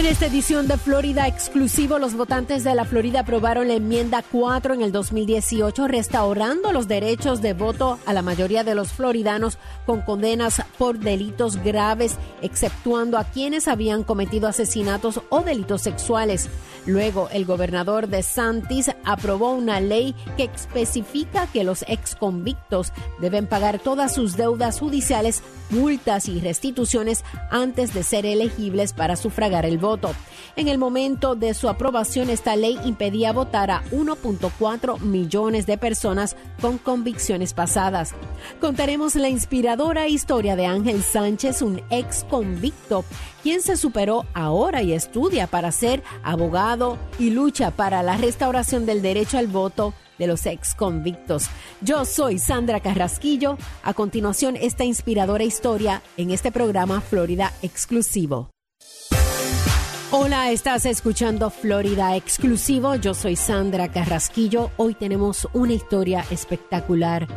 En esta edición de Florida Exclusivo, los votantes de la Florida aprobaron la enmienda 4 en el 2018, restaurando los derechos de voto a la mayoría de los floridanos con condenas por delitos graves, exceptuando a quienes habían cometido asesinatos o delitos sexuales. Luego, el gobernador de Santis aprobó una ley que especifica que los exconvictos deben pagar todas sus deudas judiciales, multas y restituciones antes de ser elegibles para sufragar el voto. En el momento de su aprobación, esta ley impedía votar a 1.4 millones de personas con convicciones pasadas. Contaremos la inspiradora historia de Ángel Sánchez, un ex convicto, quien se superó ahora y estudia para ser abogado y lucha para la restauración del derecho al voto de los ex convictos. Yo soy Sandra Carrasquillo. A continuación, esta inspiradora historia en este programa Florida Exclusivo. Hola, estás escuchando Florida Exclusivo. Yo soy Sandra Carrasquillo. Hoy tenemos una historia espectacular.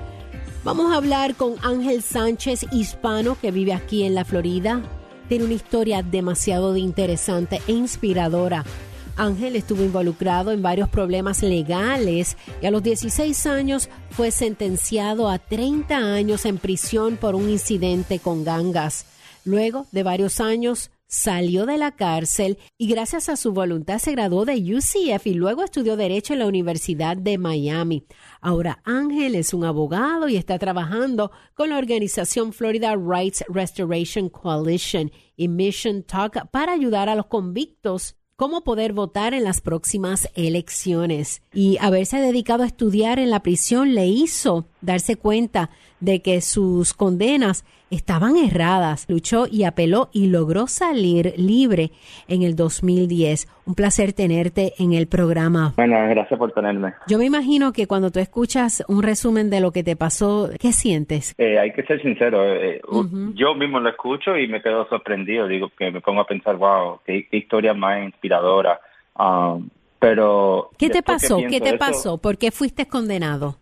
Vamos a hablar con Ángel Sánchez, hispano que vive aquí en la Florida. Tiene una historia demasiado interesante e inspiradora. Ángel estuvo involucrado en varios problemas legales y a los 16 años fue sentenciado a 30 años en prisión por un incidente con gangas. Luego de varios años salió de la cárcel y gracias a su voluntad se graduó de UCF y luego estudió Derecho en la Universidad de Miami. Ahora Ángel es un abogado y está trabajando con la organización Florida Rights Restoration Coalition y Mission Talk para ayudar a los convictos cómo poder votar en las próximas elecciones. Y haberse dedicado a estudiar en la prisión le hizo darse cuenta de que sus condenas estaban erradas. Luchó y apeló y logró salir libre en el 2010. Un placer tenerte en el programa. Bueno, gracias por tenerme. Yo me imagino que cuando tú escuchas un resumen de lo que te pasó, ¿qué sientes? Eh, hay que ser sincero. Eh, Yo mismo lo escucho y me quedo sorprendido. Digo que me pongo a pensar, wow, qué, historia más inspiradora. Um, pero... ¿Qué te pasó? ¿Qué te pasó? ¿Por qué fuiste condenado?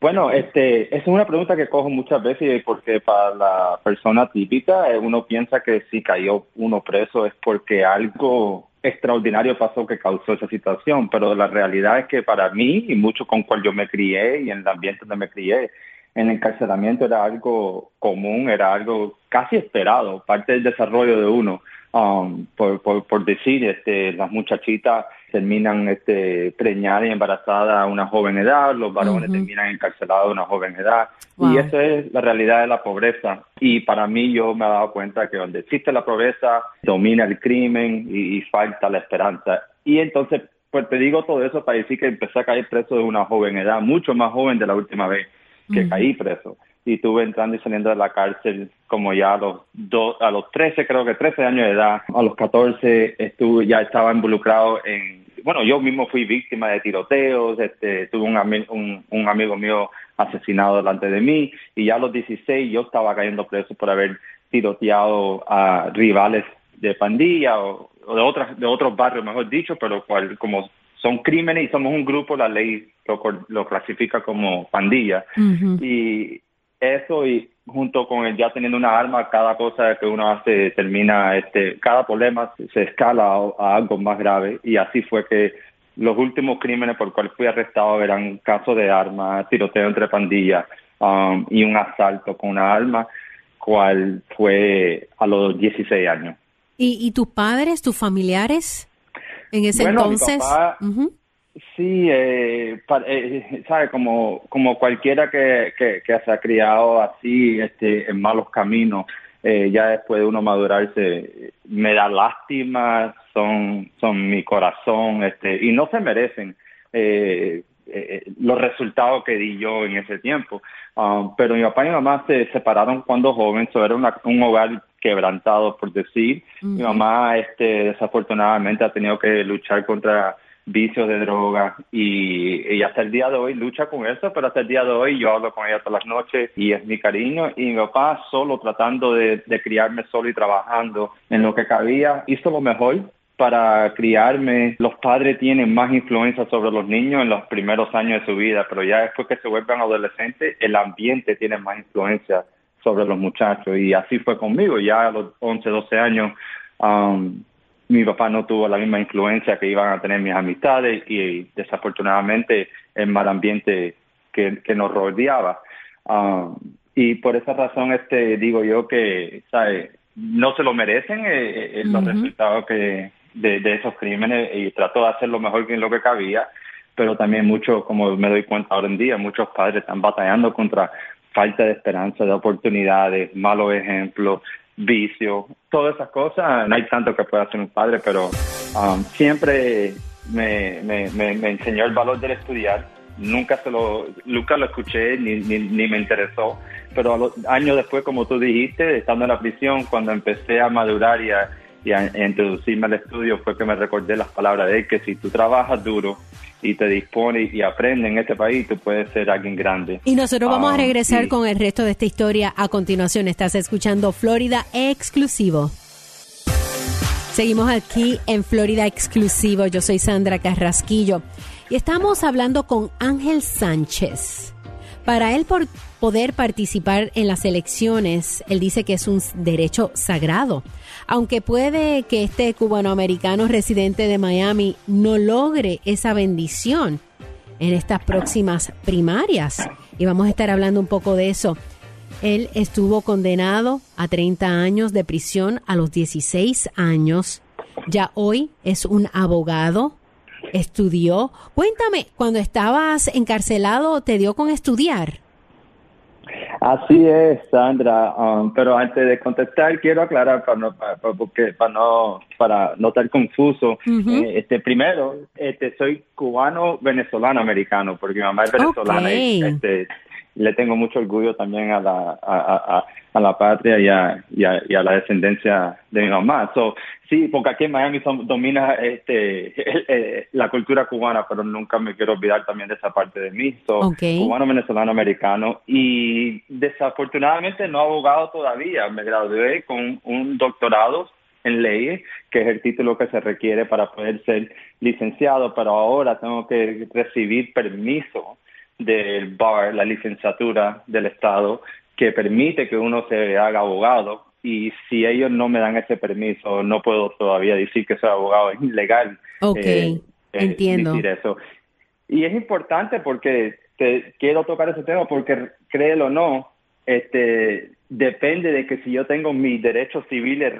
Bueno, este, es una pregunta que cojo muchas veces porque para la persona típica eh, uno piensa que si cayó uno preso es porque algo extraordinario pasó que causó esa situación, pero la realidad es que para mí y mucho con cual yo me crié y en el ambiente donde me crié, el encarcelamiento era algo común, era algo casi esperado, parte del desarrollo de uno. Um, por, por, por, decir, este, las muchachitas terminan este, preñadas y embarazadas a una joven edad, los varones terminan encarcelados a una joven edad. Y esa es la realidad de la pobreza. Y para mí yo me he dado cuenta que donde existe la pobreza, domina el crimen y, falta la esperanza. Y entonces, pues te digo todo eso para decir que empecé a caer preso de una joven edad, mucho más joven de la última vez que caí preso y estuve entrando y saliendo de la cárcel como ya a los dos, a los 13, creo que 13 años de edad, a los 14 estuve, ya estaba involucrado en, bueno, yo mismo fui víctima de tiroteos, este, tuve un, un, amigo mío asesinado delante de mí y ya a los 16 yo estaba cayendo preso por haber tiroteado a rivales de pandilla o, de otras de otros barrios, mejor dicho, pero cual, como son crímenes y somos un grupo, la ley lo, lo clasifica como pandilla. Y eso y junto con el ya teniendo una arma, cada cosa que uno hace termina, este, cada problema se escala a, algo más grave y así fue que los últimos crímenes por cuales fui arrestado eran casos de arma, tiroteo entre pandillas um, y un asalto con una arma, cual fue a los 16 años. ¿Y, y tus padres, tus familiares en ese entonces? Sí, eh, eh, sabe, como, como cualquiera que, que, se ha criado así, este, en malos caminos, eh, ya después de uno madurarse, me da lástima, son, son mi corazón, este, y no se merecen eh, eh, los resultados que di yo en ese tiempo. Um, pero mi papá y mi mamá se separaron cuando joven, eso era un hogar quebrantados, por decir. Mi mamá, este, desafortunadamente, ha tenido que luchar contra vicios de droga y, hasta el día de hoy lucha con eso, pero hasta el día de hoy yo hablo con ella todas las noches y es mi cariño y mi papá solo tratando de, de criarme solo y trabajando en lo que cabía, hizo lo mejor para criarme. Los padres tienen más influencia sobre los niños en los primeros años de su vida, pero ya después que se vuelven adolescentes, el ambiente tiene más influencia sobre los muchachos y así fue conmigo. Ya a los 11, 12 años um, mi papá no tuvo la misma influencia que iban a tener mis amistades y desafortunadamente el mal ambiente que, nos rodeaba. Um, y por esa razón este digo yo que ¿sabe? no se lo merecen eh, eh, los resultados que de, esos crímenes y trato de hacer lo mejor que en lo que cabía, pero también mucho, como me doy cuenta ahora en día, muchos padres están batallando contra falta de esperanza, de oportunidades, malos ejemplos, vicio, todas esas cosas. No hay tanto que pueda hacer un padre, pero um, siempre me, me, me, enseñó el valor del estudiar. Nunca se lo, nunca lo escuché ni, ni, me interesó, pero años después, como tú dijiste, estando en la prisión, cuando empecé a madurar y a, y a, introducirme al estudio fue que me recordé las palabras de él, que si tú trabajas duro, y te dispones y aprendes en este país, tú puedes ser alguien grande. Y nosotros vamos a ah, regresar con el resto de esta historia a continuación. Estás escuchando Florida Exclusivo. Seguimos aquí en Florida Exclusivo. Yo soy Sandra Carrasquillo y estamos hablando con Ángel Sánchez. Para él por poder participar en las elecciones, él dice que es un derecho sagrado. Aunque puede que este cubanoamericano residente de Miami no logre esa bendición en estas próximas primarias. Y vamos a estar hablando un poco de eso. Él estuvo condenado a 30 años de prisión a los 16 años. Ya hoy es un abogado, estudió. Cuéntame, cuando estabas encarcelado, ¿te dio con estudiar? Así es, Sandra. Um, pero antes de contestar, quiero aclarar para no, para, porque, para no, para no estar confuso. Eh, este, primero, este, soy cubano, venezolano, americano, porque mi mamá es venezolana y este, le tengo mucho orgullo también a la, a, a, la patria y a, y a, la descendencia de mi mamá. So, sí, porque aquí en Miami domina este, eh, la cultura cubana, pero nunca me quiero olvidar también de esa parte de mí. So, Cubano, venezolano, americano. Y desafortunadamente no abogado todavía. Me gradué con un doctorado en leyes, que es el título que se requiere para poder ser licenciado, pero ahora tengo que recibir permiso del BAR, la licenciatura del Estado, que permite que uno se haga abogado y si ellos no me dan ese permiso, no puedo todavía decir que soy abogado, es ilegal. Ok, eh, eh, entiendo. eso. Y es importante porque te, quiero tocar ese tema porque créelo o no, este, depende de que si yo tengo mis derechos civiles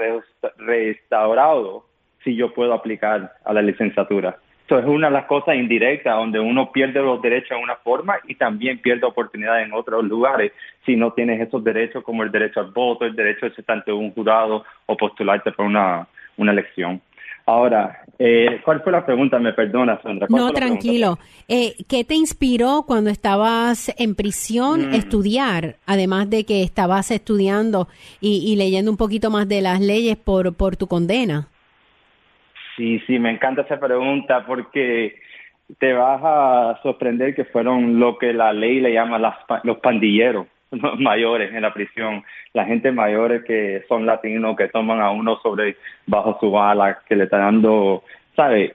restaurados, si yo puedo aplicar a la licenciatura es una de las cosas indirectas donde uno pierde los derechos de una forma y también pierde oportunidades en otros lugares si no tienes esos derechos como el derecho al voto, el derecho de ser ante un jurado o postularte para una, una elección. Ahora, eh, ¿cuál fue la pregunta? Me perdona, Sandra. No, tranquilo. Eh, ¿Qué te inspiró cuando estabas en prisión mm. estudiar, además de que estabas estudiando y, y, leyendo un poquito más de las leyes por, por tu condena? Sí, sí, me encanta esa pregunta porque te vas a sorprender que fueron lo que la ley le llama los pandilleros mayores en la prisión, la gente mayores que son latinos, que toman a uno sobre bajo su bala, que le están dando, ¿sabes?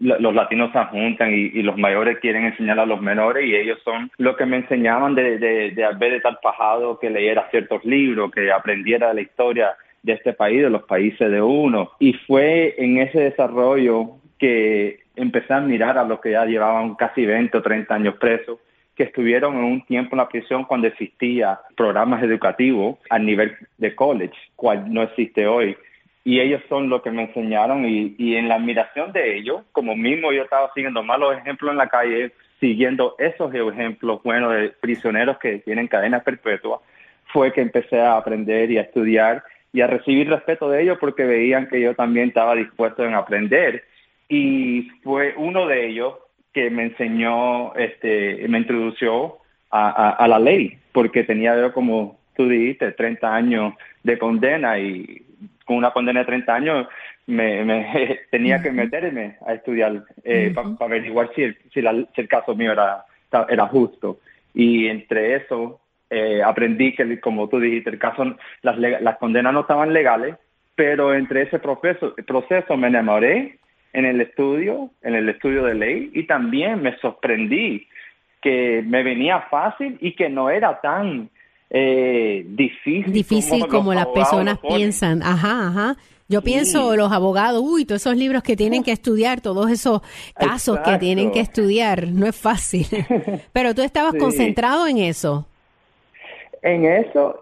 Los latinos se juntan y, los mayores quieren enseñar a los menores y ellos son lo que me enseñaban de, de, de haber de estar pajado, que leyera ciertos libros, que aprendiera la historia de este país, de los países de uno. Y fue en ese desarrollo que empecé a mirar a los que ya llevaban casi 20 o 30 años presos, que estuvieron en un tiempo en la prisión cuando existía programas educativos a nivel de college, cual no existe hoy. Y ellos son lo que me enseñaron y, y en la admiración de ellos, como mismo yo estaba siguiendo malos ejemplos en la calle, siguiendo esos ejemplos buenos de prisioneros que tienen cadenas perpetuas, fue que empecé a aprender y a estudiar y a recibir respeto de ellos porque veían que yo también estaba dispuesto en aprender. Y fue uno de ellos que me enseñó, este, me introdució a, la ley, porque tenía yo como tú dijiste, 30 años de condena y con una condena de 30 años me, me tenía que meterme a estudiar eh, para averiguar si el, si, el caso mío era, era justo. Y entre eso eh, aprendí que, como tú dijiste, el caso, las, las condenas no estaban legales, pero entre ese proceso, proceso me enamoré en el estudio, en el estudio de ley, y también me sorprendí que me venía fácil y que no era tan eh, difícil. Difícil como, las personas piensan. Ajá, ajá. Yo pienso los abogados, uy, todos esos libros que tienen que estudiar, todos esos casos que tienen que estudiar, no es fácil. Pero tú estabas concentrado en eso. En eso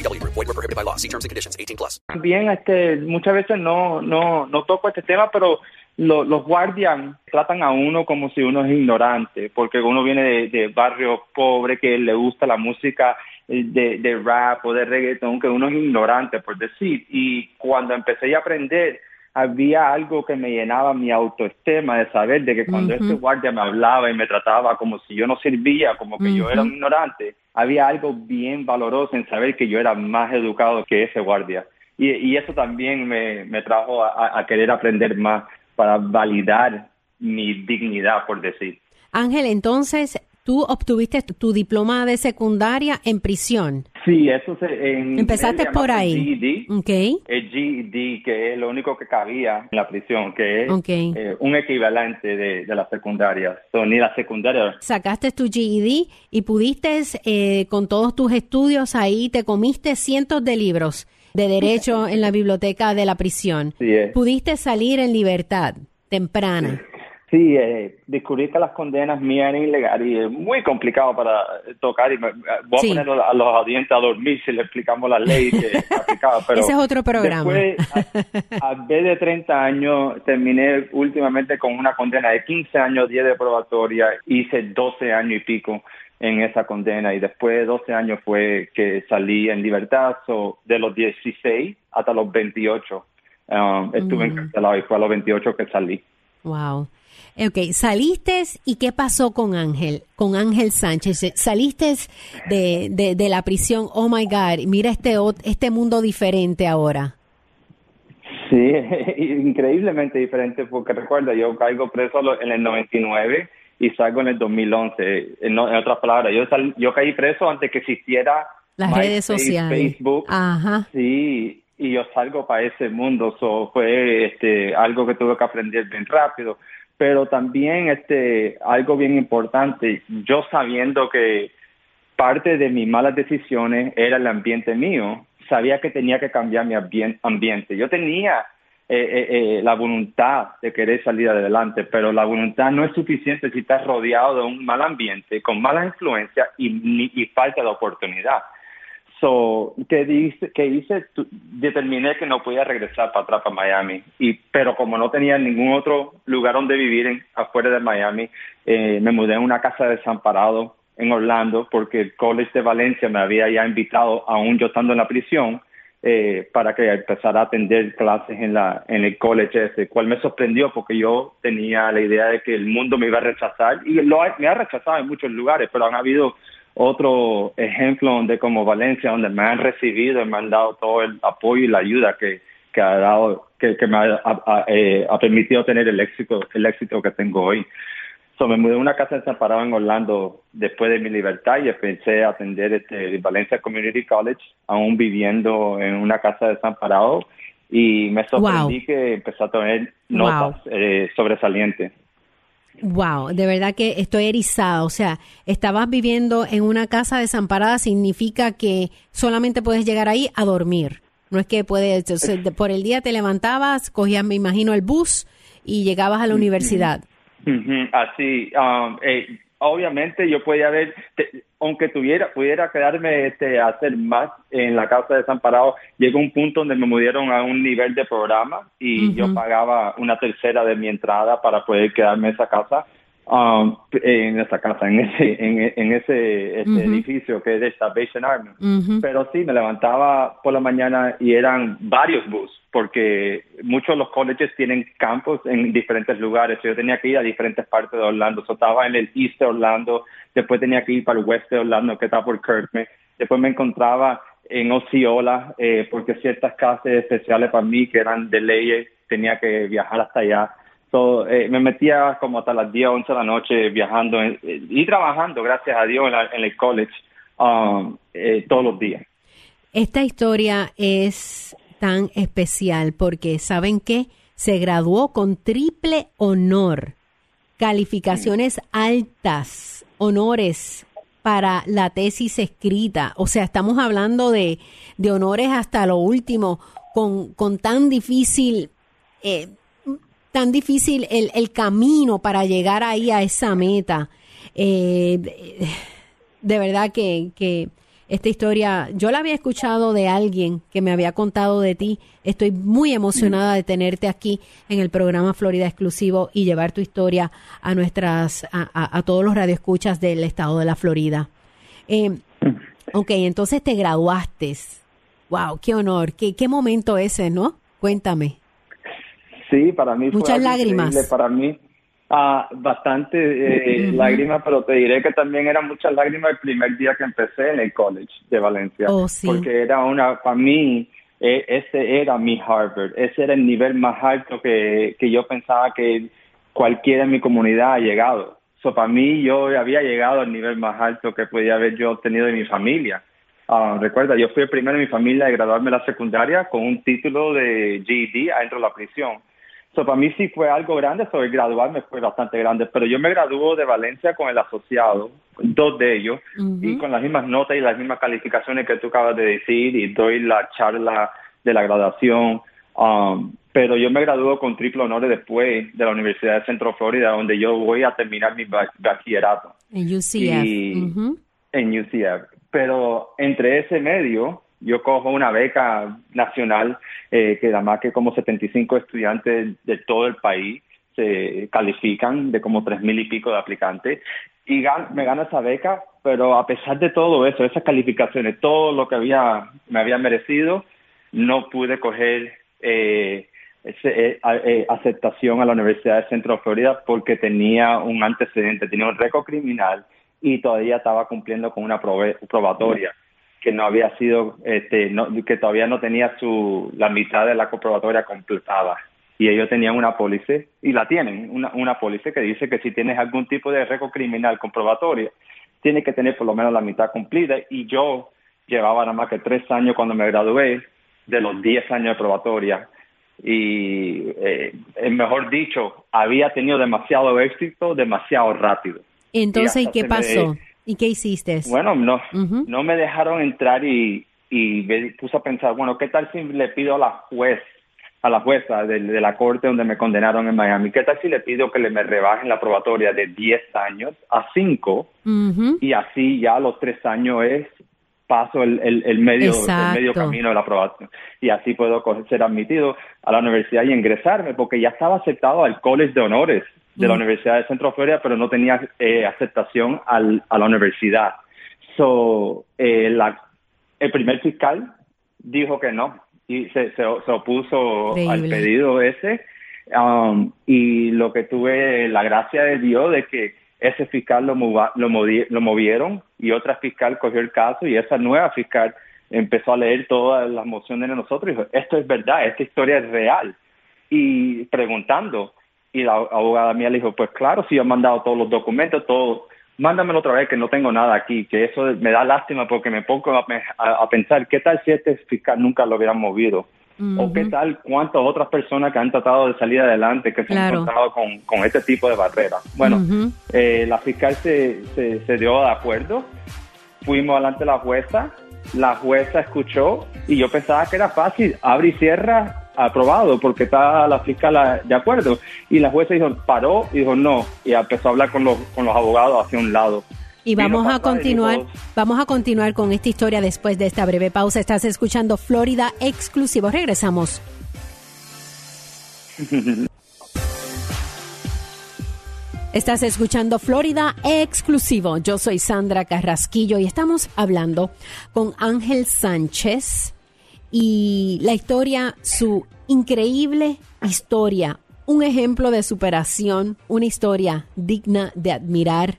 BGW. Void were prohibited by law. See terms and conditions. 18 plus. También este, muchas veces no, no, no toco este tema, pero lo, los guardias tratan a uno como si uno es ignorante, porque uno viene de, de barrio pobre que le gusta la música eh, de, de rap o de reggaeton, que uno es ignorante, por decir. Y cuando empecé a aprender había algo que me llenaba mi autoestima de saber de que cuando este guardia me hablaba y me trataba como si yo no servía, como que yo era un ignorante, había algo bien valoroso en saber que yo era más educado que ese guardia. Y, eso también me, me trajo a querer aprender más para validar mi dignidad, por decir. Ángel, entonces, tú obtuviste tu diploma de secundaria en prisión. Sí, eso se... En, Empezaste por ahí. GED, okay. El GED, que es lo único que cabía en la prisión, que es eh, un equivalente de, de la secundaria. ni la secundaria. Sacaste tu GED y pudiste, eh, con todos tus estudios ahí, te comiste cientos de libros de derecho en la biblioteca de la prisión. Sí, Pudiste salir en libertad temprana. Sí, eh, descubrí que las condenas mías eran ilegales y es muy complicado para tocar y me, voy a poner a los audientes a dormir si le explicamos la ley que aplicaba. Pero Ese es otro programa. Después, a, vez de 30 años, terminé últimamente con una condena de 15 años, 10 de probatoria, hice 12 años y pico en esa condena y después de 12 años fue que salí en libertad, de los 16 hasta los 28. Um, estuve mm. encarcelado y fue a los 28 que salí. Wow. Ok, saliste y qué pasó con Ángel, con Ángel Sánchez. Saliste de, de, la prisión, oh my God, mira este, este mundo diferente ahora. Sí, increíblemente diferente porque recuerda, yo caigo preso en el 99 y salgo en el 2011. En, otras palabras, yo, yo caí preso antes que existiera las redes sociales, Facebook. Ajá. Sí, y yo salgo para ese mundo. So, fue este, algo que tuve que aprender bien rápido pero también este algo bien importante, yo sabiendo que parte de mis malas decisiones era el ambiente mío, sabía que tenía que cambiar mi ambiente. Yo tenía eh, eh, eh, la voluntad de querer salir adelante, pero la voluntad no es suficiente si estás rodeado de un mal ambiente, con mala influencia y, y falta de oportunidad. So, ¿qué, dice, qué hice? Determiné que no podía regresar para atrás para Miami. Y, pero como no tenía ningún otro lugar donde vivir en, afuera de Miami, eh, me mudé a una casa desamparado en Orlando porque el College de Valencia me había ya invitado, aún yo estando en la prisión, eh, para que empezara a atender clases en, la, en el college ese, cual me sorprendió porque yo tenía la idea de que el mundo me iba a rechazar y lo, me ha rechazado en muchos lugares, pero han habido otro ejemplo donde como Valencia, donde me han recibido y me han dado todo el apoyo y la ayuda que, que ha dado, que, que me ha, eh, ha, permitido tener el éxito, el éxito que tengo hoy. So, me mudé a una casa desamparada en Orlando después de mi libertad y empecé a atender este Valencia Community College, aún viviendo en una casa desamparado y me sorprendí que empecé a tener notas eh, sobresalientes. Wow, de verdad que estoy erizada. O sea, estabas viviendo en una casa desamparada significa que solamente puedes llegar ahí a dormir. No es que puedes, por el día te levantabas, cogías, me imagino, el bus y llegabas a la universidad. Así, um, eh, obviamente yo podía ver, aunque tuviera, pudiera quedarme este, a hacer más en la casa de desamparado, llegó un punto donde me movieron a un nivel de programa y yo pagaba una tercera de mi entrada para poder quedarme en esa casa, um, en esa casa, en ese, en, ese este edificio que es de Salvation Army. Pero sí, me levantaba por la mañana y eran varios bus, porque muchos de los colleges tienen campos en diferentes lugares. Yo tenía que ir a diferentes partes de Orlando. So, estaba en el East de Orlando, después tenía que ir para el West de Orlando, que está por Kirkman. Después me encontraba en Osceola, eh, porque ciertas clases especiales para mí que eran de leyes, tenía que viajar hasta allá. So, eh, me metía como hasta las 10, 11 de la noche viajando eh, y trabajando, gracias a Dios, en, el college um, todos los días. Esta historia es tan especial porque, ¿saben qué? Se graduó con triple honor, calificaciones altas, honores para la tesis escrita. O sea, estamos hablando de, de honores hasta lo último, con, con tan difícil, eh, tan difícil el, el, camino para llegar ahí a esa meta. Eh, de verdad que, que esta historia, yo la había escuchado de alguien que me había contado de ti. Estoy muy emocionada de tenerte aquí en el programa Florida Exclusivo y llevar tu historia a nuestras, a, todos los radioescuchas del estado de la Florida. Eh, ok, entonces te graduaste. Wow, qué honor, qué, qué momento ese, ¿no? Cuéntame. Sí, para mí Muchas fue lágrimas. Para mí, Ah, bastante eh, lágrimas, pero te diré que también eran muchas lágrimas el primer día que empecé en el college de Valencia. Oh, porque era una, para mí, e, ese era mi Harvard, ese era el nivel más alto que, que yo pensaba que cualquiera en mi comunidad ha llegado. So, para mí, yo había llegado al nivel más alto que podía haber yo obtenido de mi familia. Ah, recuerda, yo fui el primero en mi familia de graduarme de la secundaria con un título de GED adentro de la prisión. So, para mí sí fue algo grande, so, el graduarme fue bastante grande, pero yo me graduó de Valencia con el asociado, dos de ellos, y con las mismas notas y las mismas calificaciones que tú acabas de decir, y doy la charla de la graduación, um, pero yo me graduó con triple honor después de la Universidad de Centro Florida, donde yo voy a terminar mi bachillerato. En UCF. En UCF. Pero entre ese medio, yo cojo una beca nacional eh, que da más que como 75 estudiantes de todo el país se califican de como tres mil y pico de aplicantes y me gano esa beca, pero a pesar de todo eso, esas calificaciones, todo lo que había me había merecido, no pude coger eh, ese, eh, aceptación a la Universidad de Centro Florida porque tenía un antecedente, tenía un récord criminal y todavía estaba cumpliendo con una probatoria que no había sido, este, que todavía no tenía su, la mitad de la comprobatoria completada. Y ellos tenían una póliza, y la tienen, una, una póliza que dice que si tienes algún tipo de récord criminal comprobatorio, tienes que tener por lo menos la mitad cumplida. Y yo llevaba nada más que tres años cuando me gradué de los diez años de probatoria. Y, eh, mejor dicho, había tenido demasiado éxito, demasiado rápido. Entonces, ¿y, qué pasó? ¿Y qué hiciste? Bueno, no, no me dejaron entrar y, y me puse a pensar, bueno, ¿qué tal si le pido a la juez, a la jueza de, la corte donde me condenaron en Miami, qué tal si le pido que le me rebajen la probatoria de 10 años a 5 y así ya a los 3 años es paso el, el, medio, el medio camino de la aprobación y así puedo ser admitido a la universidad y ingresarme porque ya estaba aceptado al College de Honores de la Universidad de Centro Florida, pero no tenía eh, aceptación al, a la universidad. So, eh, la, el primer fiscal dijo que no y se, se, opuso al pedido ese. Um, y lo que tuve la gracia de Dios de que ese fiscal lo, lo, lo movieron y otra fiscal cogió el caso y esa nueva fiscal empezó a leer todas las mociones de nosotros y dijo, esto es verdad, esta historia es real. Y preguntando, y la abogada mía le dijo, pues claro, si yo he mandado todos los documentos, todo, mándamelo otra vez que no tengo nada aquí, que eso me da lástima porque me pongo a, pensar, ¿qué tal si este fiscal nunca lo hubieran movido? ¿O qué tal cuántas otras personas que han tratado de salir adelante, que se han encontrado con, con este tipo de barreras? Bueno, eh, la fiscal se, se, se dio de acuerdo, fuimos adelante de la jueza, la jueza escuchó y yo pensaba que era fácil, abre y cierra aprobado porque está la fiscal de acuerdo. Y la jueza dijo, paró y dijo no. Y empezó a hablar con los, con los abogados hacia un lado. Y vamos a continuar, vamos a continuar con esta historia después de esta breve pausa. Estás escuchando Florida Exclusivo. Regresamos. Estás escuchando Florida Exclusivo. Yo soy Sandra Carrasquillo y estamos hablando con Ángel Sánchez y la historia, su increíble historia, un ejemplo de superación, una historia digna de admirar.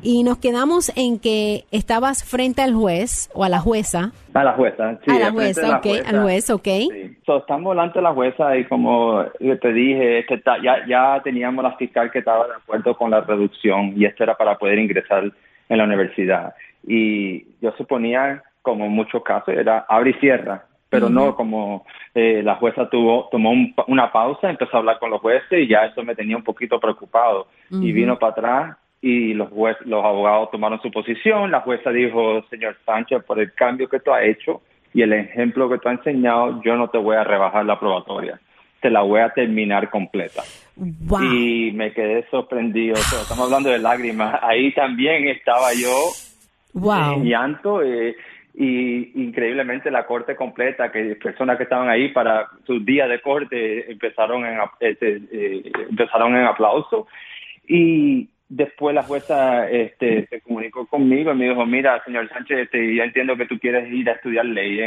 Y nos quedamos en que estabas frente al juez o a la jueza. A la jueza, sí. a la jueza, ok, jueza. al juez, ok. Sí. So, estamos delante de la jueza y como te dije, ta- ya, ya teníamos la fiscal que estaba de acuerdo con la reducción y esto era para poder ingresar en la universidad. Y yo suponía, como en muchos casos, era abre y cierra, pero no como eh, la jueza tuvo tomó un una pausa, empezó a hablar con los jueces y ya eso me tenía un poquito preocupado. Y vino para atrás y los juez, los abogados tomaron su posición. La jueza dijo, señor Sánchez, por el cambio que tú has hecho y el ejemplo que tú has enseñado, yo no te voy a rebajar la probatoria. Te la voy a terminar completa. Wow. Y me quedé sorprendido. O sea, estamos hablando de lágrimas. Ahí también estaba yo Wow. en llanto eh, y increíblemente la corte completa, que personas que estaban ahí para sus días de corte empezaron en, este, eh, empezaron en aplauso y después la jueza este, se comunicó conmigo y me dijo, mira, señor Sánchez, este, ya entiendo que tú quieres ir a estudiar ley.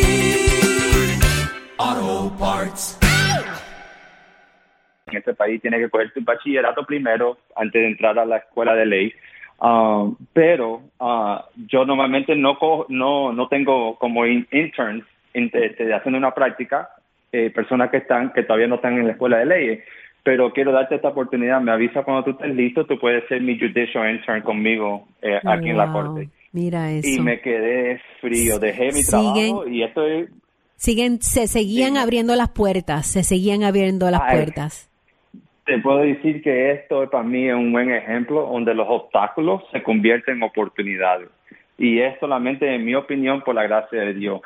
En este país tienes que coger tu bachillerato primero antes de entrar a la escuela de ley. Um, pero ah, yo normalmente no, no no tengo como in- interns in- haciendo una práctica eh, personas que están que todavía no están en la escuela de leyes. Pero quiero darte esta oportunidad. Me avisa cuando tú estés listo. Tú puedes ser mi judicial intern conmigo eh, aquí en la corte. Mira eso. Y me quedé frío. Dejé mi Siguen- trabajo y estoy Siguen, se seguían Sí. abriendo las puertas, se seguían abriendo las Ay. puertas. Te puedo decir que esto para mí es un buen ejemplo donde los obstáculos se convierten en oportunidades. Y es solamente, en mi opinión, por la gracia de Dios.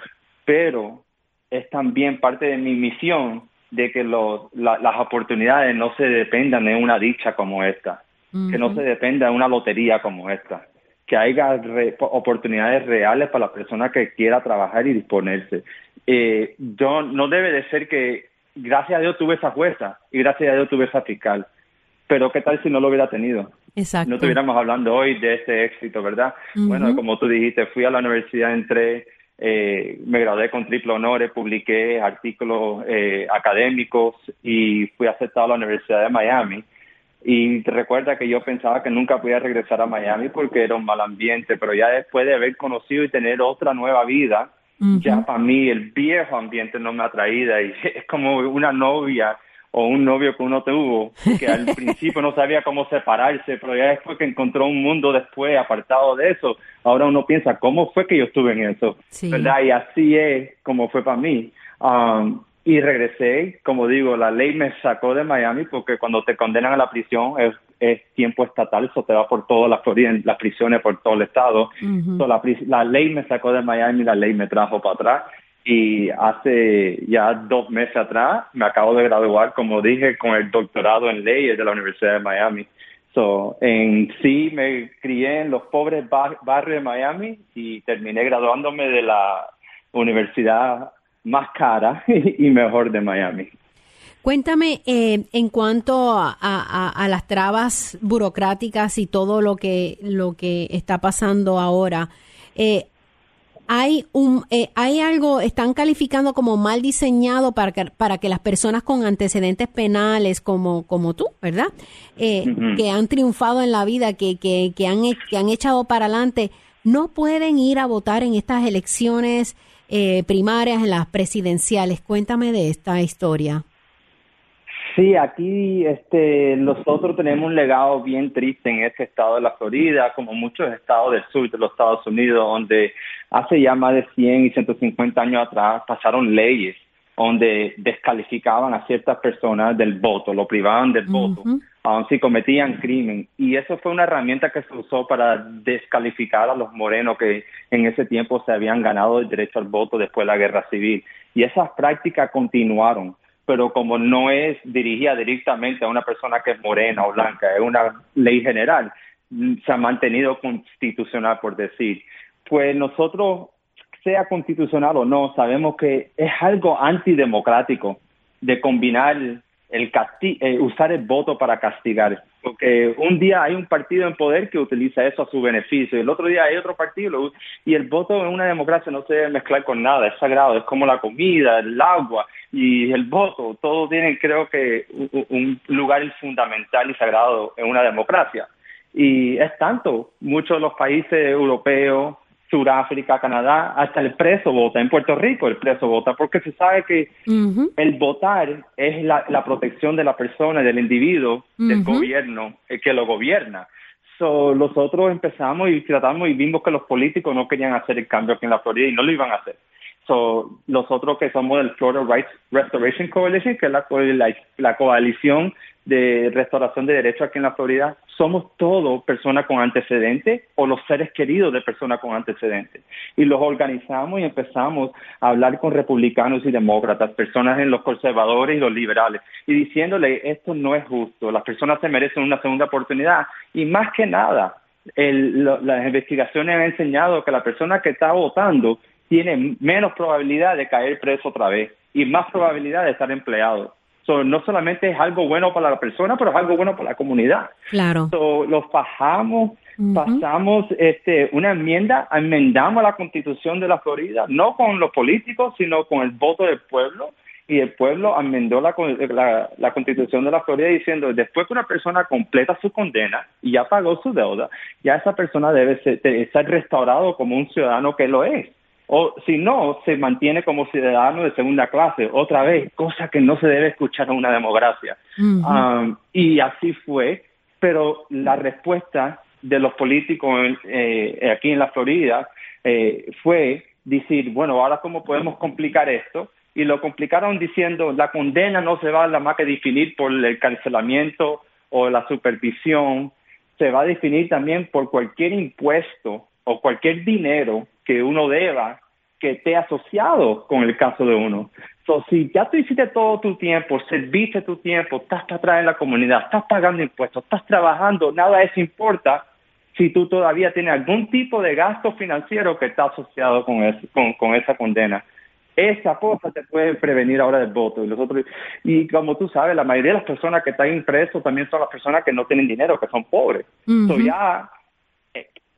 Pero es también parte de mi misión de que los, la- las oportunidades no se dependan de una dicha como esta, que no se dependa de una lotería como esta, que haya re- oportunidades reales para la persona que quiera trabajar y disponerse. Eh, yo no debe de ser que gracias a Dios tuve esa jueza y gracias a Dios tuve esa fiscal. Pero qué tal si no lo hubiera tenido? Exacto. No estuviéramos hablando hoy de este éxito, ¿verdad? Bueno, como tú dijiste, fui a la universidad, entré, eh, me gradué con triple honores, publiqué artículos eh, académicos y fui aceptado a la Universidad de Miami. Y te recuerda que yo pensaba que nunca podía regresar a Miami porque era un mal ambiente, pero ya después de haber conocido y tener otra nueva vida, ya para mí el viejo ambiente no me atraída y es como una novia o un novio que uno tuvo que al principio no sabía cómo separarse, pero ya después que encontró un mundo después apartado de eso, ahora uno piensa, ¿cómo fue que yo estuve en eso? Sí. ¿Verdad? Y así es como fue para mí. Um, y regresé, como digo, la ley me sacó de Miami porque cuando te condenan a la prisión es, es tiempo estatal, eso te va por todas las, Florida- las prisiones por todo el estado. So, la, la ley me sacó de Miami, la ley me trajo para atrás y hace ya dos meses atrás me acabo de graduar, como dije, con el doctorado en leyes de la Universidad de Miami. So, en sí me crié en los pobres bar- barrios de Miami y terminé graduándome de la universidad más cara y mejor de Miami. Cuéntame eh, en cuanto a, a- a las trabas burocráticas y todo lo que lo que está pasando ahora. eh, hay un eh, hay algo están calificando como mal diseñado para que para que las personas con antecedentes penales como como tú verdad eh, que han triunfado en la vida que, que, que han que han echado para adelante no pueden ir a votar en estas elecciones eh, primarias en las presidenciales cuéntame de esta historia Sí, aquí este, nosotros tenemos un legado bien triste en este estado de la Florida, como muchos estados del sur de los Estados Unidos, donde hace ya más de 100 y 150 años atrás pasaron leyes donde descalificaban a ciertas personas del voto, lo privaban del voto, aun si cometían crimen. Y eso fue una herramienta que se usó para descalificar a los morenos que en ese tiempo se habían ganado el derecho al voto después de la guerra civil. Y esas prácticas continuaron pero como no es dirigida directamente a una persona que es morena o blanca, es una ley general, se ha mantenido constitucional, por decir. Pues nosotros, sea constitucional o no, sabemos que es algo antidemocrático de combinar el eh, usar el voto para castigar. Porque un día hay un partido en poder que utiliza eso a su beneficio, y el otro día hay otro partido, y el voto en una democracia no se debe mezclar con nada, es sagrado, es como la comida, el agua y el voto, todos tienen creo que un lugar fundamental y sagrado en una democracia. Y es tanto, muchos de los países europeos, Sudáfrica, Canadá, hasta el preso vota. En Puerto Rico el preso vota porque se sabe que el votar es la, protección de la persona, del individuo, del gobierno, el que lo gobierna. So, nosotros empezamos y tratamos y vimos que los políticos no querían hacer el cambio aquí en la Florida y no lo iban a hacer. So, nosotros que somos del Florida Rights Restoration Coalition, que es la, la, coalición de restauración de derechos aquí en la Florida, somos todos personas con antecedentes o los seres queridos de personas con antecedentes. Y los organizamos y empezamos a hablar con republicanos y demócratas, personas en los conservadores y los liberales, y diciéndole, esto no es justo, las personas se merecen una segunda oportunidad. Y más que nada, las investigaciones han enseñado que la persona que está votando tiene menos probabilidad de caer preso otra vez y más probabilidad de estar empleado. no solamente es algo bueno para la persona, pero es algo bueno para la comunidad. Claro. los bajamos, pasamos este, una enmienda, enmendamos la constitución de la Florida, no con los políticos, sino con el voto del pueblo. Y el pueblo enmendó la, la, constitución de la Florida diciendo, después que una persona completa su condena y ya pagó su deuda, ya esa persona debe ser, ser restaurado como un ciudadano que lo es o si no, se mantiene como ciudadano de segunda clase, otra vez, cosa que no se debe escuchar en una democracia. Um, y así fue, pero la respuesta de los políticos eh, aquí en la Florida eh, fue decir, bueno, ahora cómo podemos complicar esto, y lo complicaron diciendo, la condena no se va a la más que definir por el cancelamiento o la supervisión, se va a definir también por cualquier impuesto o cualquier dinero que uno deba que esté asociado con el caso de uno. So, si ya tú hiciste todo tu tiempo, serviste tu tiempo, estás para atrás en la comunidad, estás pagando impuestos, estás trabajando, nada de eso importa si tú todavía tienes algún tipo de gasto financiero que está asociado con, con, esa condena. Esa cosa te puede prevenir ahora del voto. Y, los y como tú sabes, la mayoría de las personas que están impresos también son las personas que no tienen dinero, que son pobres. ya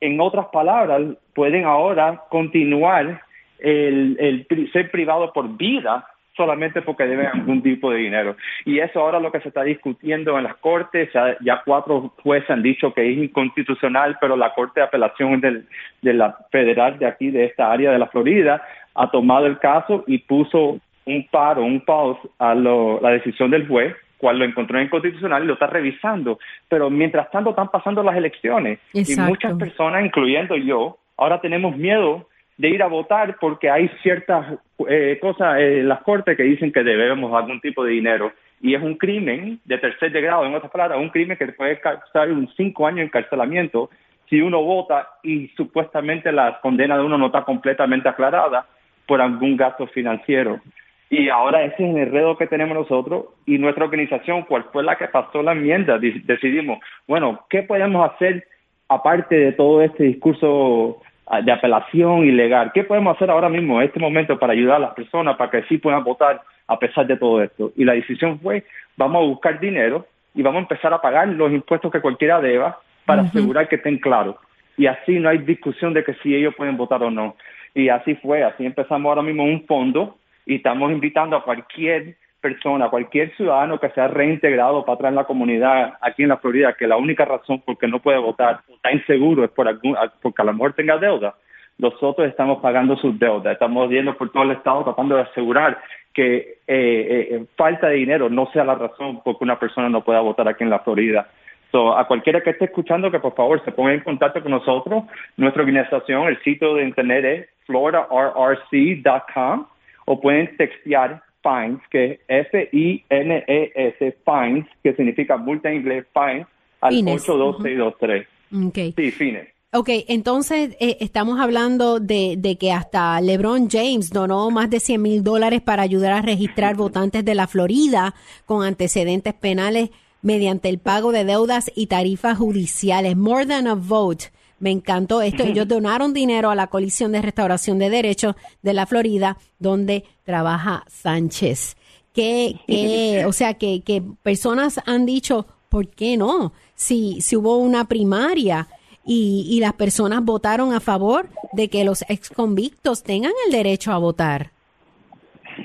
en otras palabras, pueden ahora continuar el, ser privado por vida solamente porque deben algún tipo de dinero. Y eso ahora lo que se está discutiendo en las cortes, ya, cuatro jueces han dicho que es inconstitucional, pero la Corte de Apelación de la Federal de aquí, de esta área de la Florida, ha tomado el caso y puso un paro, un pause a la decisión del juez cual lo encontró inconstitucional y lo está revisando. Pero mientras tanto están pasando las elecciones y muchas personas, incluyendo yo, ahora tenemos miedo de ir a votar porque hay ciertas eh, cosas en las cortes que dicen que debemos algún tipo de dinero y es un crimen de tercer grado, en otras palabras, un crimen que puede causar un cinco años de encarcelamiento si uno vota y supuestamente la condena de uno no está completamente aclarada por algún gasto financiero. Y ahora ese es el enredo que tenemos nosotros y nuestra organización, cual fue la que pasó la enmienda, decidimos, bueno, ¿qué podemos hacer aparte de todo este discurso ah, de apelación ilegal? ¿Qué podemos hacer ahora mismo, en este momento, para ayudar a las personas para que sí puedan votar a pesar de todo esto? Y la decisión fue, vamos a buscar dinero y vamos a empezar a pagar los impuestos que cualquiera deba para asegurar que estén claros. Y así no hay discusión de que si ellos pueden votar o no. Y así fue, así empezamos ahora mismo un fondo y estamos invitando a cualquier persona, cualquier ciudadano que sea reintegrado para atrás en la comunidad aquí en la Florida, que la única razón por que no puede votar, está inseguro, es por algún, porque a lo mejor tenga deuda, nosotros estamos pagando sus deudas, estamos yendo por todo el estado tratando de asegurar que eh, eh, eh, falta de dinero no sea la razón por que una persona no pueda votar aquí en la Florida. So, a cualquiera que esté escuchando que por favor se ponga en contacto con nosotros. Nuestra organización, el sitio de internet es floridarrc.com o pueden textear FINES, que es F-I-N-E-S, FINES, que significa multa en inglés, FINES, al 82623. Okay. Sí, fines. Ok, entonces eh, estamos hablando de, de, que hasta LeBron James donó más de 100 mil dólares para ayudar a registrar votantes de la Florida con antecedentes penales mediante el pago de deudas y tarifas judiciales. More than a vote. Me encantó esto. Ellos donaron dinero a la Coalición de Restauración de Derechos de la Florida, donde trabaja Sánchez. Que, que o sea, que, que personas han dicho, ¿por qué no? Si, si hubo una primaria y, y las personas votaron a favor de que los exconvictos tengan el derecho a votar.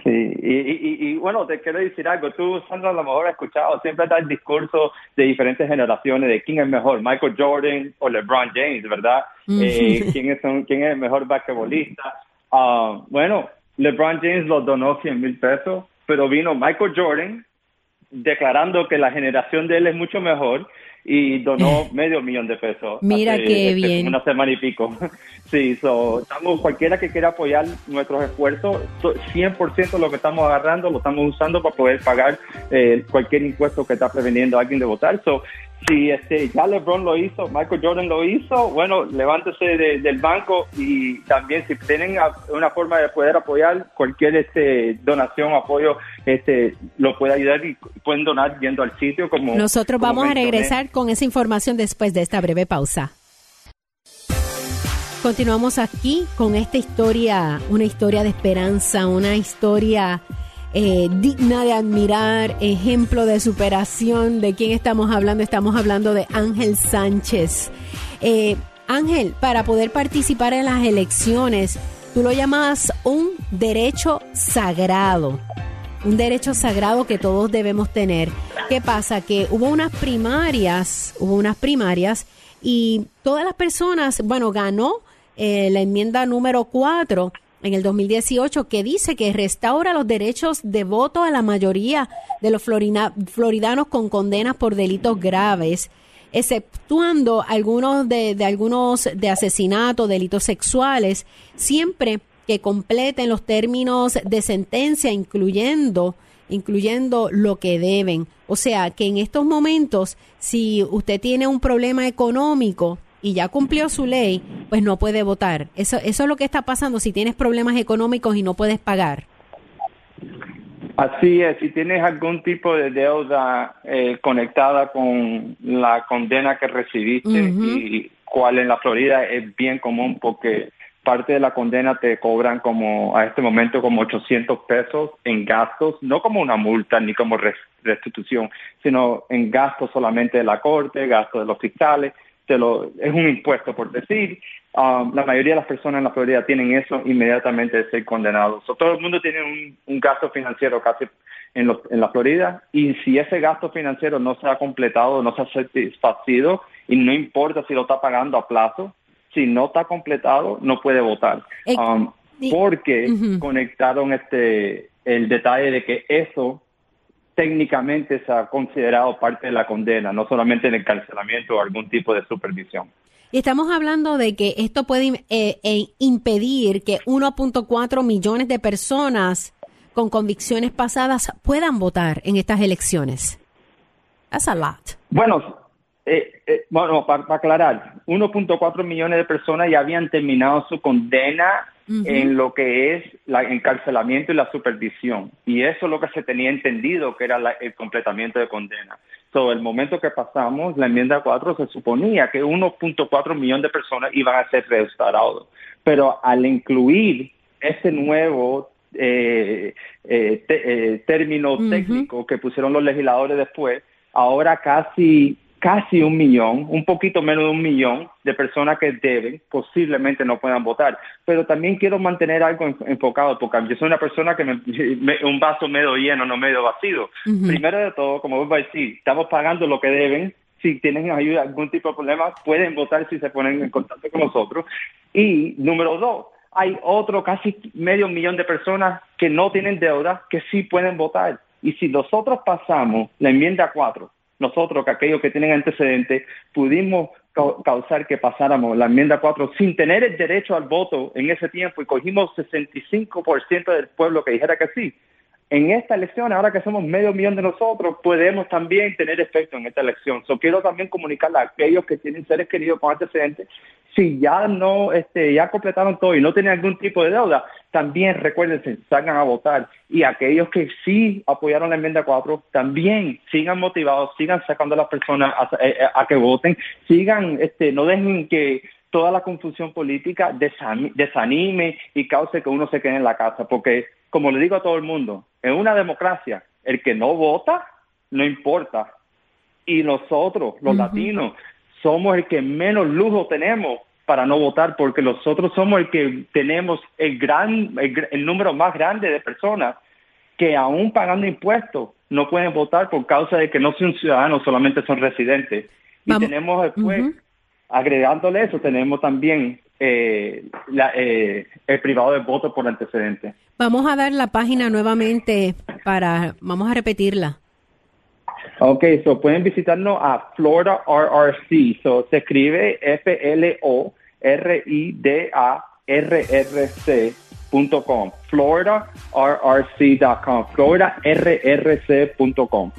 Sí, y, y, y, bueno, te quiero decir algo. Tú, Sandra, a lo mejor has escuchado, siempre está el discurso de diferentes generaciones de quién es mejor, Michael Jordan o LeBron James, ¿verdad? eh, ¿quién, es un, ¿Quién es el mejor basquetbolista? Uh, bueno, LeBron James lo donó 100 mil pesos, pero vino Michael Jordan declarando que la generación de él es mucho mejor y donó medio millón de pesos. Mira hace, qué hace bien. Una semana y pico. sí, so, estamos, cualquiera que quiera apoyar nuestros esfuerzos, 100% lo que estamos agarrando lo estamos usando para poder pagar eh, cualquier impuesto que está preveniendo a alguien de votar. So, si este, ya LeBron lo hizo, Michael Jordan lo hizo, bueno, levántese de, del banco y también si tienen una forma de poder apoyar cualquier este, donación o apoyo, este, lo puede ayudar y pueden donar yendo al sitio como... Nosotros como vamos a regresar con esa información después de esta breve pausa. Continuamos aquí con esta historia, una historia de esperanza, una historia eh, digna de admirar, ejemplo de superación. ¿De quién estamos hablando? Estamos hablando de Ángel Sánchez. Eh, Ángel, para poder participar en las elecciones, tú lo llamas un derecho sagrado. Un derecho sagrado que todos debemos tener. ¿Qué pasa? Que hubo unas primarias, hubo unas primarias y todas las personas, bueno, ganó eh, la enmienda número 4 en el 2018 que dice que restaura los derechos de voto a la mayoría de los florina, floridanos con condenas por delitos graves, exceptuando algunos de, de algunos de asesinato, delitos sexuales, siempre que completen los términos de sentencia, incluyendo incluyendo lo que deben. O sea, que en estos momentos, si usted tiene un problema económico y ya cumplió su ley, pues no puede votar. Eso, eso es lo que está pasando si tienes problemas económicos y no puedes pagar. Así es, si tienes algún tipo de deuda eh, conectada con la condena que recibiste y cual en la Florida es bien común porque parte de la condena te cobran como a este momento como 800 pesos en gastos, no como una multa ni como res- restitución, sino en gastos solamente de la corte, gastos de los fiscales, te lo, es un impuesto por decir. Um, la mayoría de las personas en la Florida tienen eso inmediatamente de ser condenados. So, todo el mundo tiene un, un gasto financiero casi en, lo- en la Florida y si ese gasto financiero no se ha completado, no se ha satisfacido y no importa si lo está pagando a plazo, si no está completado, no puede votar. Um, porque conectaron este el detalle de que eso técnicamente se ha considerado parte de la condena, no solamente en el encarcelamiento o algún tipo de supervisión. Y estamos hablando de que esto puede eh, eh, impedir que 1.4 millones de personas con convicciones pasadas puedan votar en estas elecciones. That's a lot. Bueno, eh, eh, bueno, para aclarar, 1.4 millones de personas ya habían terminado su condena En lo que es el encarcelamiento y la supervisión. Y eso es lo que se tenía entendido que era la- el completamiento de condena. So, el momento que pasamos, la enmienda 4, se suponía que 1.4 millones de personas iban a ser restaurados. Pero al incluir ese nuevo eh, eh, te- eh, término técnico que pusieron los legisladores después, ahora casi casi un millón, un poquito menos de un millón de personas que deben, posiblemente no puedan votar. Pero también quiero mantener algo enfocado, porque yo soy una persona que me, un vaso medio lleno, no medio vacío. Primero de todo, como vos vais a decir, estamos pagando lo que deben. Si tienen ayuda, algún tipo de problema, pueden votar si se ponen en contacto con nosotros. Y número dos, hay otro casi medio millón de personas que no tienen deuda, que sí pueden votar. Y si nosotros pasamos la enmienda 4, nosotros, que aquellos que tienen antecedentes, pudimos causar que pasáramos la enmienda 4 sin tener el derecho al voto en ese tiempo y cogimos 65% del pueblo que dijera que sí, en esta elección, ahora que somos medio millón de nosotros, podemos también tener efecto en esta elección. So, quiero también comunicarle a aquellos que tienen seres queridos con antecedentes, si ya no, este, ya completaron todo y no tienen algún tipo de deuda, también recuérdense, salgan a votar. Y aquellos que sí apoyaron la enmienda 4, también sigan motivados, sigan sacando a las personas a, eh, a que voten, sigan, este, no dejen que toda la confusión política desanime y cause que uno se quede en la casa. Porque, como le digo a todo el mundo, en una democracia, el que no vota, no importa. Y nosotros, los latinos, somos el que menos lujo tenemos para no votar, porque nosotros somos el que tenemos el, gran, el, número más grande de personas que aún pagando impuestos no pueden votar por causa de que no son ciudadanos, solamente son residentes. Y tenemos después Agregándole eso, tenemos también eh, eh, el privado de voto por antecedente. Vamos a dar la página nuevamente para, vamos a repetirla. Ok, so pueden visitarnos a Florida RRC, so se escribe F-L-O-R-I-D-A-R-R-C.com, FloridaRRC.com, FloridaRRC.com.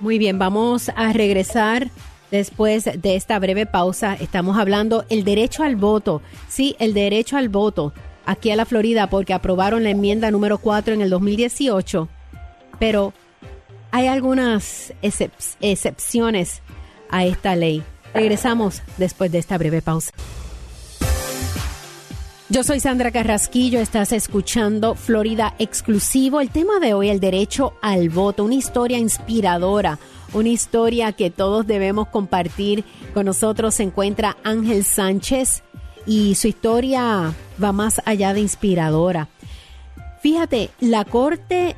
Muy bien, vamos a regresar Después de esta breve pausa, estamos hablando el derecho al voto. Sí, el derecho al voto aquí a la Florida porque aprobaron la enmienda número 4 en el 2018. Pero hay algunas excepciones a esta ley. Regresamos después de esta breve pausa. Yo soy Sandra Carrasquillo, estás escuchando Florida Exclusivo. El tema de hoy, el derecho al voto, una historia inspiradora una historia que todos debemos compartir. Con nosotros se encuentra Ángel Sánchez y su historia va más allá de inspiradora. Fíjate, la Corte,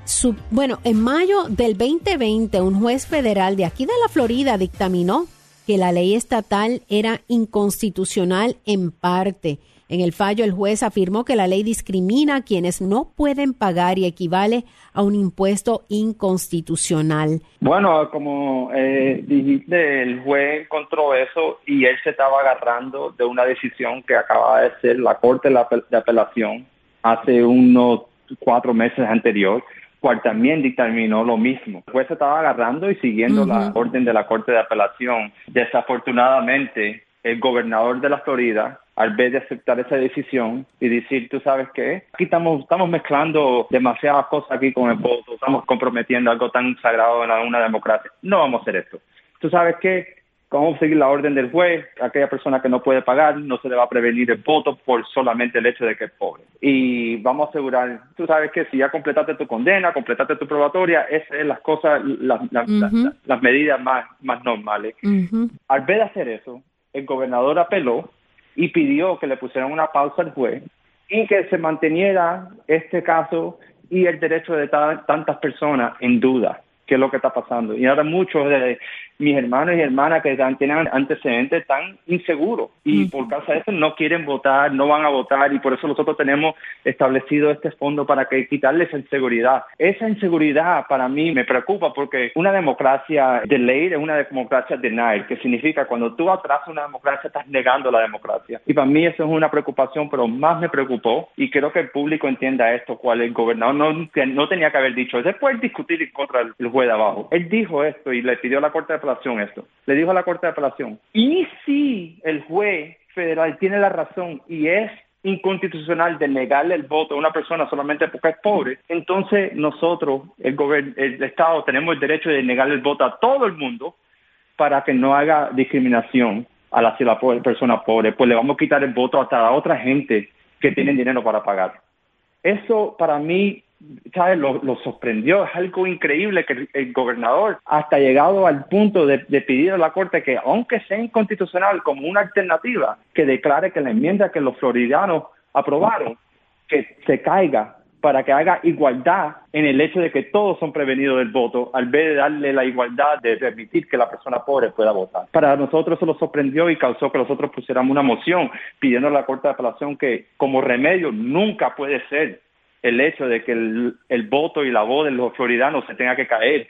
bueno, en mayo del 2020, un juez federal de aquí de la Florida dictaminó que la ley estatal era inconstitucional en parte en el fallo, el juez afirmó que la ley discrimina a quienes no pueden pagar y equivale a un impuesto inconstitucional. Bueno, como eh, dijiste, el juez encontró eso y él se estaba agarrando de una decisión que acaba de ser la Corte de Apelación hace unos cuatro meses anterior cual también dictaminó lo mismo. El juez se estaba agarrando y siguiendo la orden de la Corte de Apelación. Desafortunadamente, el gobernador de la Florida al vez de aceptar esa decisión y decir, tú sabes qué, aquí estamos, estamos mezclando demasiadas cosas aquí con el voto, estamos comprometiendo algo tan sagrado en una democracia. No vamos a hacer esto. Tú sabes qué, vamos a seguir la orden del juez, aquella persona que no puede pagar, no se le va a prevenir el voto por solamente el hecho de que es pobre. Y vamos a asegurar, tú sabes que si ya completaste tu condena, completaste tu probatoria, esas son las cosas, las, las, medidas más, más normales. Al vez de hacer eso, el gobernador apeló y pidió que le pusieran una pausa al juez y que se manteniera este caso y el derecho de tantas personas en duda qué es lo que está pasando. Y ahora muchos de mis hermanos y hermanas que tienen antecedentes están inseguros y por causa de eso no quieren votar, no van a votar y por eso nosotros tenemos establecido este fondo para que quitarles inseguridad. Esa inseguridad para mí me preocupa porque una democracia de ley es una democracia denied, que significa cuando tú atrasas una democracia estás negando la democracia. Y para mí eso es una preocupación, pero más me preocupó y creo que el público entienda esto, cual el gobernador no, no tenía que haber dicho. Después discutir contra el juez de abajo. Él dijo esto y le pidió a la Corte de Apelación esto. Le dijo a la Corte de Apelación, y si el juez federal tiene la razón y es inconstitucional de negarle el voto a una persona solamente porque es pobre, entonces nosotros, el, el Estado, tenemos el derecho de negarle el voto a todo el mundo para que no haga discriminación a la, la persona pobre, pues le vamos a quitar el voto hasta a otra gente que tiene dinero para pagar. Eso para mí ¿sabes? Lo, sorprendió. Es algo increíble que el, gobernador hasta llegado al punto de, pedir a la Corte que, aunque sea inconstitucional como una alternativa, que declare que la enmienda que los floridanos aprobaron, que se caiga para que haga igualdad en el hecho de que todos son prevenidos del voto, al vez de darle la igualdad de permitir que la persona pobre pueda votar. Para nosotros eso lo sorprendió y causó que nosotros pusiéramos una moción pidiendo a la Corte de Apelación que como remedio nunca puede ser el hecho de que el, el voto y la voz de los floridanos se tenga que caer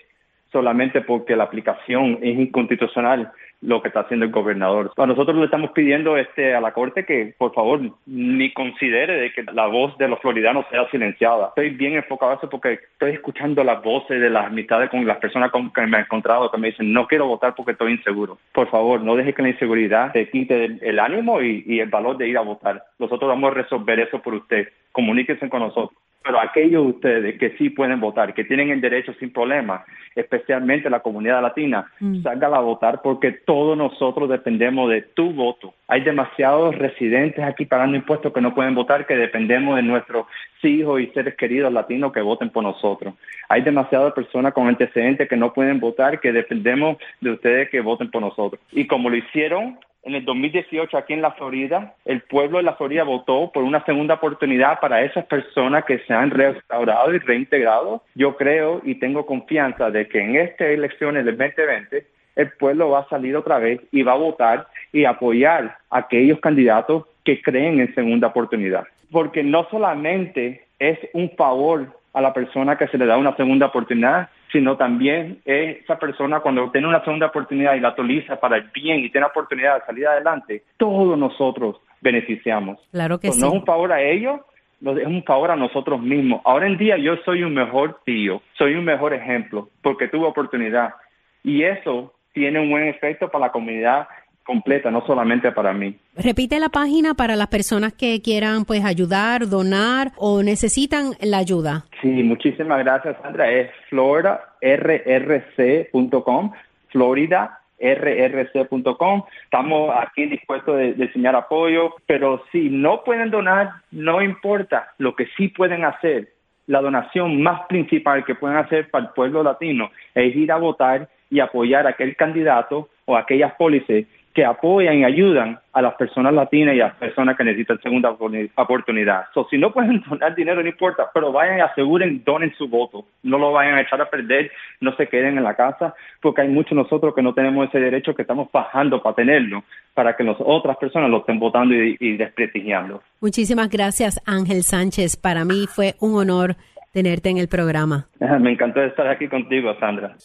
solamente porque la aplicación es inconstitucional lo que está haciendo el gobernador. A nosotros le estamos pidiendo este a la corte que por favor ni considere de que la voz de los floridanos sea silenciada. Estoy bien enfocado a eso porque estoy escuchando las voces de las amistades con las personas con que me he encontrado que me dicen no quiero votar porque estoy inseguro. Por favor, no deje que la inseguridad te quite el, ánimo y, y el valor de ir a votar. Nosotros vamos a resolver eso por usted. Comuníquense con nosotros. Pero aquellos de ustedes que sí pueden votar, que tienen el derecho sin problema, especialmente la comunidad latina, mm. salgan a votar porque todos nosotros dependemos de tu voto. Hay demasiados residentes aquí pagando impuestos que no pueden votar, que dependemos de nuestros hijos y seres queridos latinos que voten por nosotros. Hay demasiadas personas con antecedentes que no pueden votar, que dependemos de ustedes que voten por nosotros. Y como lo hicieron en el 2018 aquí en la Florida, el pueblo de la Florida votó por una segunda oportunidad para esas personas que se han restaurado y reintegrado. Yo creo y tengo confianza de que en estas elecciones del 2020 el pueblo va a salir otra vez y va a votar y apoyar a aquellos candidatos que creen en segunda oportunidad. Porque no solamente es un favor a la persona que se le da una segunda oportunidad, sino también esa persona cuando tiene una segunda oportunidad y la utiliza para el bien y tiene la oportunidad de salir adelante, todos nosotros beneficiamos. Claro que sí. No es un favor a ellos, es un favor a nosotros mismos. Ahora en día yo soy un mejor tío, soy un mejor ejemplo, porque tuve oportunidad. Y eso tiene un buen efecto para la comunidad completa, no solamente para mí. Repite la página para las personas que quieran pues ayudar, donar o necesitan la ayuda. Sí, muchísimas gracias Sandra. Es florirrc.com, florirrc.com. Estamos aquí dispuestos de, de enseñar apoyo, pero si no pueden donar, no importa. Lo que sí pueden hacer, la donación más principal que pueden hacer para el pueblo latino es ir a votar y apoyar a aquel candidato o aquellas pólices que apoyan y ayudan a las personas latinas y a las personas que necesitan segunda oportunidad. So, si no pueden donar dinero, no importa, pero vayan y aseguren, donen su voto. No lo vayan a echar a perder, no se queden en la casa, porque hay muchos nosotros que no tenemos ese derecho, que estamos bajando para tenerlo, para que las otras personas lo estén votando y, y desprestigiando. Muchísimas gracias, Ángel Sánchez. Para mí fue un honor tenerte en el programa. Me encantó estar aquí contigo, Sandra.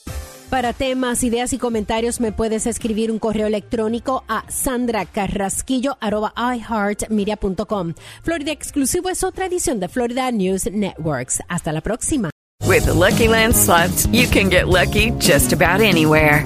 Para temas, ideas y comentarios me puedes escribir un correo electrónico a sandracarrasquillo.iheartmedia.com. Florida Exclusivo es otra edición de Florida News Networks. Hasta la próxima. With the Lucky Land slots, you can get lucky just about anywhere.